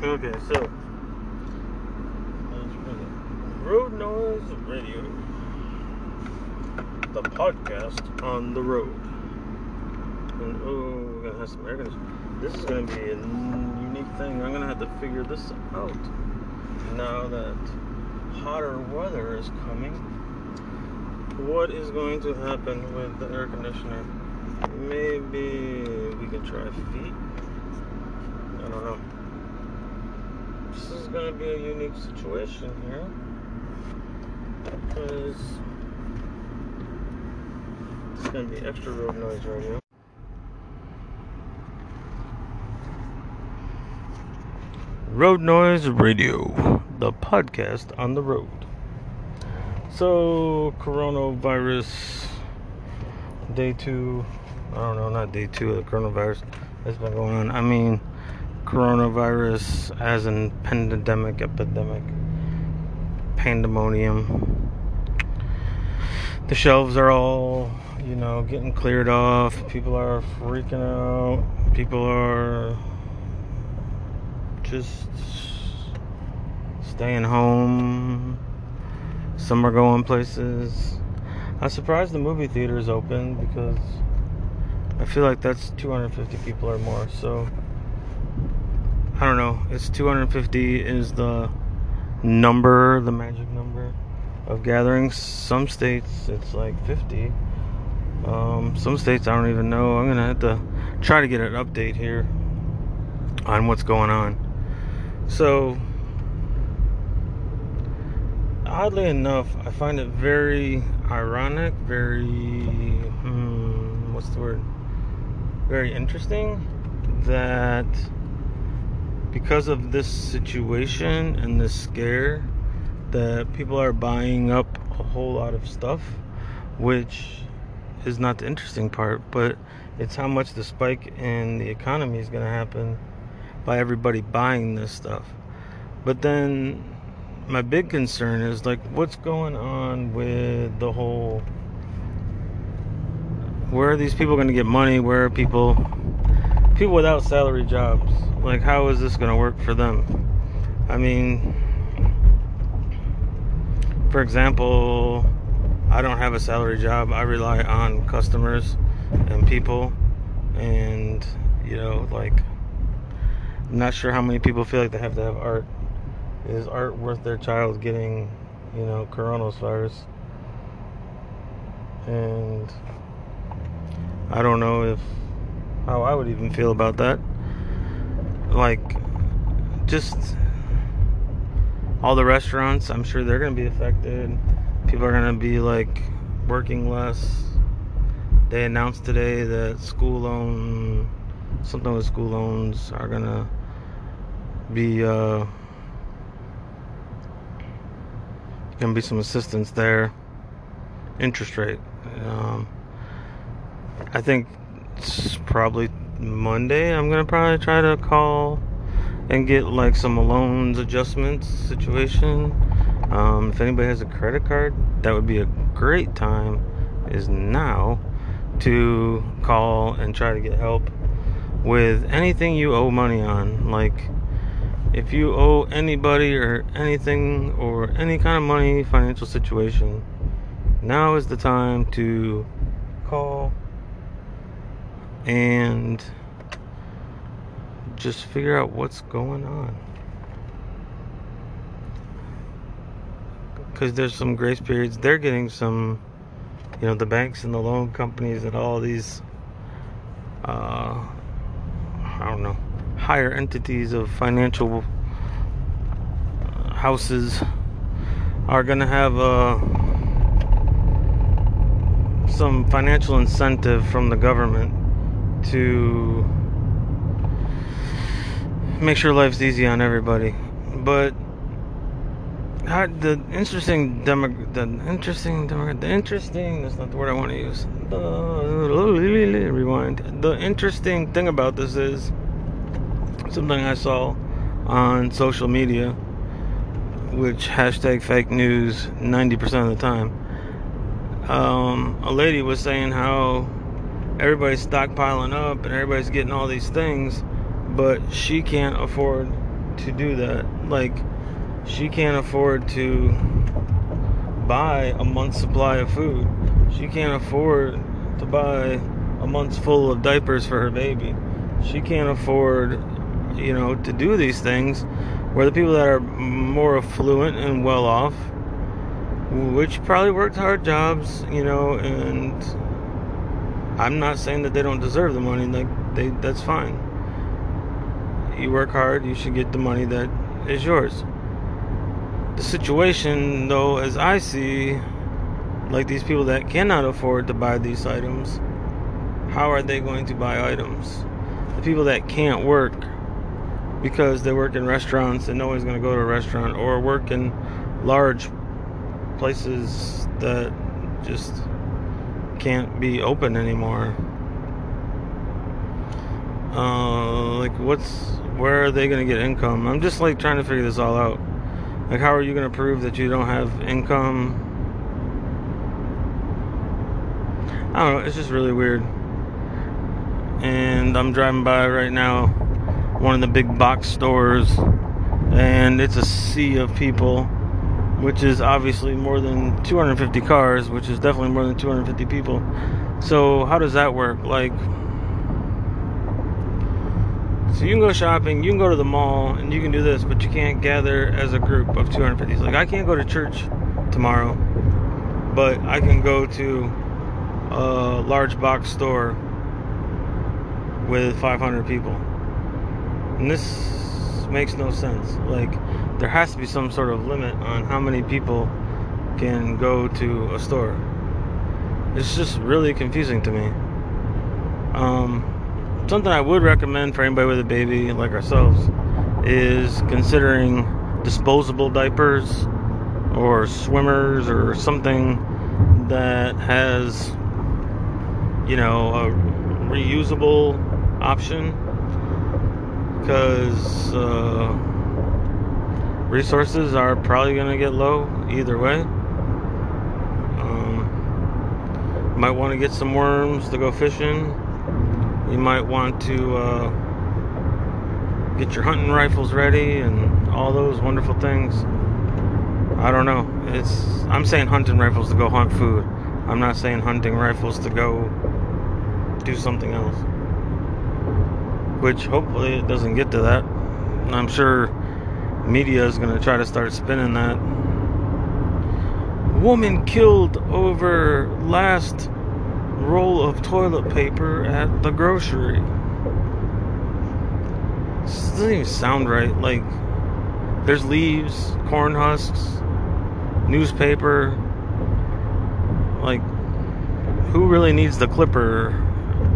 Okay, so Road Noise Radio, the podcast on the road. And oh, we're gonna have some air conditioning. This is gonna be a unique thing. I'm gonna have to figure this out now that hotter weather is coming. What is going to happen with the air conditioner? Maybe we can try feet. I don't know this is going to be a unique situation here because it's going to be extra road noise radio. Road Noise Radio, the podcast on the road. So, coronavirus day two. I don't know, not day two of the coronavirus that's been going on. I mean, coronavirus as in pandemic, epidemic, pandemonium. The shelves are all, you know, getting cleared off. People are freaking out. People are just staying home. Some are going places. I'm surprised the movie theater is open because I feel like that's 250 people or more. So I don't know. It's 250 is the number, the magic number of gatherings. Some states it's like 50. Um, some states I don't even know. I'm gonna have to try to get an update here on what's going on. So, oddly enough, I find it very ironic, very hmm, what's the word? Very interesting that because of this situation and this scare that people are buying up a whole lot of stuff which is not the interesting part but it's how much the spike in the economy is going to happen by everybody buying this stuff. But then my big concern is like what's going on with the whole where are these people going to get money? Where are people people without salary jobs like how is this going to work for them? I mean for example i don't have a salary job. I rely on customers and people and you know like i'm not sure how many people feel like they have to have art. Is art worth their child getting you know coronavirus? And i don't know if how I would even feel about that. Like, just all the restaurants, I'm sure they're going to be affected. People are going to be like working less. They announced today that school loan, something with school loans, are going to be, uh, going to be some assistance there. Interest rate. Um, I think probably Monday. I'm gonna probably try to call and get like some loans adjustments situation. Um, if anybody has a credit card, that would be a great time. Is now to call and try to get help with anything you owe money on. Like if you owe anybody or anything or any kind of money financial situation, now is the time to call and just figure out what's going on. Because there's some grace periods. They're getting some, you know, the banks and the loan companies and all these, uh, I don't know, higher entities of financial houses are going to have uh, some financial incentive from the government to make sure life's easy on everybody. But how, the interesting demo, the interesting demo, the interesting that's not the word I want to use. The, rewind. The interesting thing about this is something I saw on social media, which hashtag fake news 90% of the time. Um, a lady was saying how everybody's stockpiling up and everybody's getting all these things, but she can't afford to do that. Like, she can't afford to buy a month's supply of food. She can't afford to buy a month's full of diapers for her baby. She can't afford, you know, to do these things where the people that are more affluent and well off, which probably worked hard jobs, you know, and I'm not saying that they don't deserve the money, like they that's fine. You work hard, you should get the money that is yours. The situation though as I see like these people that cannot afford to buy these items, how are they going to buy items? The people that can't work because they work in restaurants and no one's going to go to a restaurant or work in large places that just can't be open anymore. Uh, like what's where are they to get income? I'm just like trying to figure this all out. Like how are you to prove that you don't have income? I don't know, it's just really weird. And I'm driving by right now one of the big box stores, and it's a sea of people, which is obviously more than 250 cars, which is definitely more than 250 people. So, how does that work? Like, so you can go shopping, you can go to the mall, and you can do this, but you can't gather as a group of 250. Like, I can't go to church tomorrow, but I can go to a large box store with 500 people. And this makes no sense. Like, there has to be some sort of limit on how many people can go to a store. It's just really confusing to me. Um, something I would recommend for anybody with a baby like ourselves is considering disposable diapers or swimmers or something that has, you know, a reusable option because uh, resources are probably going to get low either way. Um, might want to get some worms to go fishing. You might want to uh, get your hunting rifles ready and all those wonderful things. I don't know. It's I'm saying hunting rifles to go hunt food. I'm not saying hunting rifles to go do something else which hopefully it doesn't get to that. I'm sure media is going to try to start spinning that. Woman killed over last roll of toilet paper at the grocery. This doesn't even sound right. Like, there's leaves, corn husks, newspaper. Like, who really needs the Clipper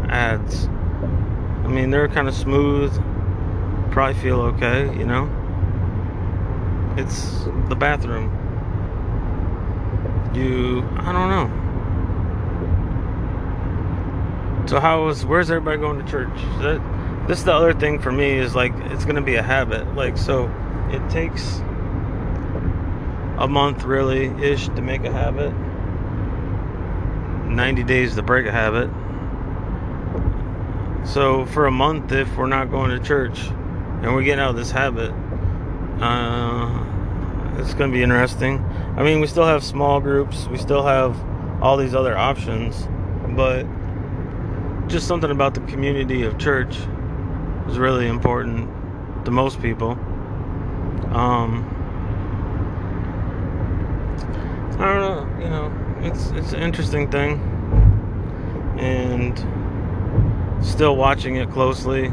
ads? I mean, they're kind of smooth. Probably feel okay, you know? It's the bathroom. You, I don't know. So how is where's everybody going to church? That this is the other thing for me is like it's gonna be a habit. Like so, it takes a month really ish to make a habit. 90 days to break a habit. So for a month, if we're not going to church and we're getting out of this habit, uh, it's going to be interesting. I mean, we still have small groups, we still have all these other options, but just something about the community of church is really important to most people. Um, I don't know, you know, it's it's an interesting thing, and still watching it closely.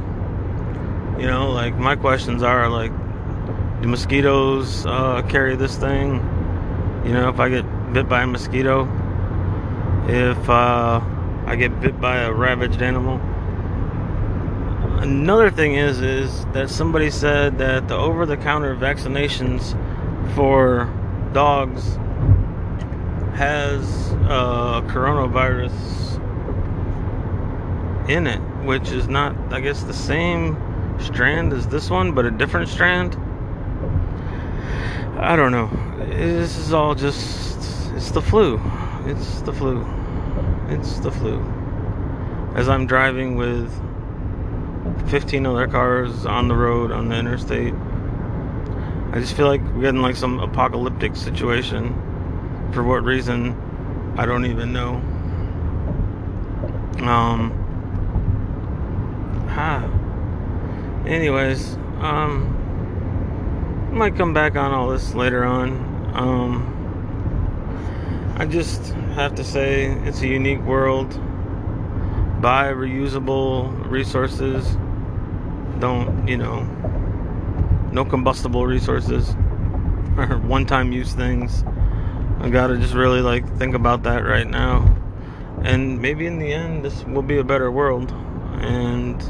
You know, like my questions are like, do mosquitoes uh, carry this thing? You know, if I get bit by a mosquito, if uh, I get bit by a ravaged animal. Another thing is is that somebody said that the over-the-counter vaccinations for dogs has uh, coronavirus in it, which is not, I guess, the same strand as this one, but a different strand. I don't know. This is all just, it's the flu. It's the flu. It's the flu. As I'm driving with 15 other cars on the road on the interstate, I just feel like we're getting like some apocalyptic situation. For what reason, I don't even know. Um. Ah. Anyways, um. Might come back on all this later on. Um. I just have to say it's a unique world. Buy reusable resources. Don't, you know, no combustible resources or one time use things. I gotta just really like think about that right now. And maybe in the end, this will be a better world. And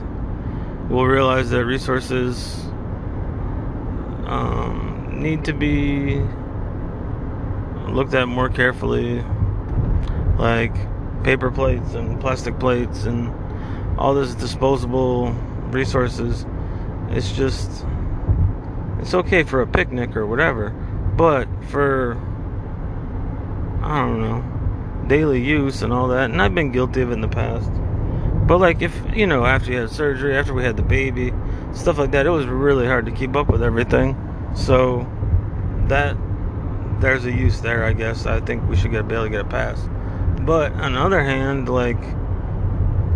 we'll realize that resources um, need to be looked at more carefully, like paper plates and plastic plates and all this disposable resources. It's just, it's okay for a picnic or whatever, but for, I don't know, daily use and all that, and I've been guilty of it in the past. But like if you know, after you had surgery, after we had the baby, stuff like that, it was really hard to keep up with everything. So that there's a use there, I guess. I think we should get be able to get a pass. But on the other hand, like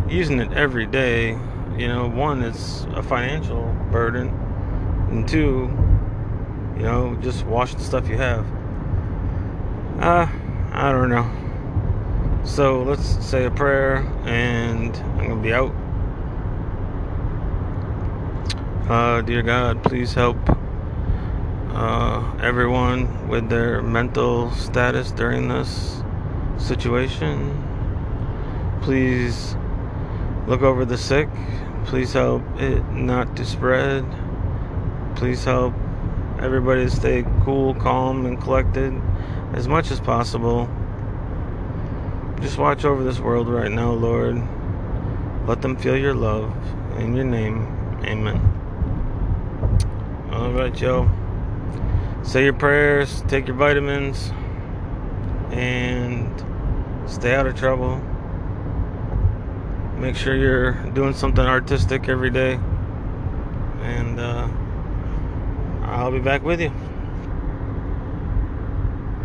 using it every day, you know, one, it's a financial burden, and two, you know, just wash the stuff you have. Uh, I don't know. So let's say a prayer, and I'm gonna be out. Uh, dear God, please help uh, everyone with their mental status during this situation. Please look over the sick. Please help it not to spread. Please help everybody to stay cool, calm, and collected as much as possible. Just watch over this world right now, Lord. Let them feel your love. In your name, amen. All right, Joe say your prayers, take your vitamins, and stay out of trouble. Make sure you're doing something artistic every day. And uh, I'll be back with you.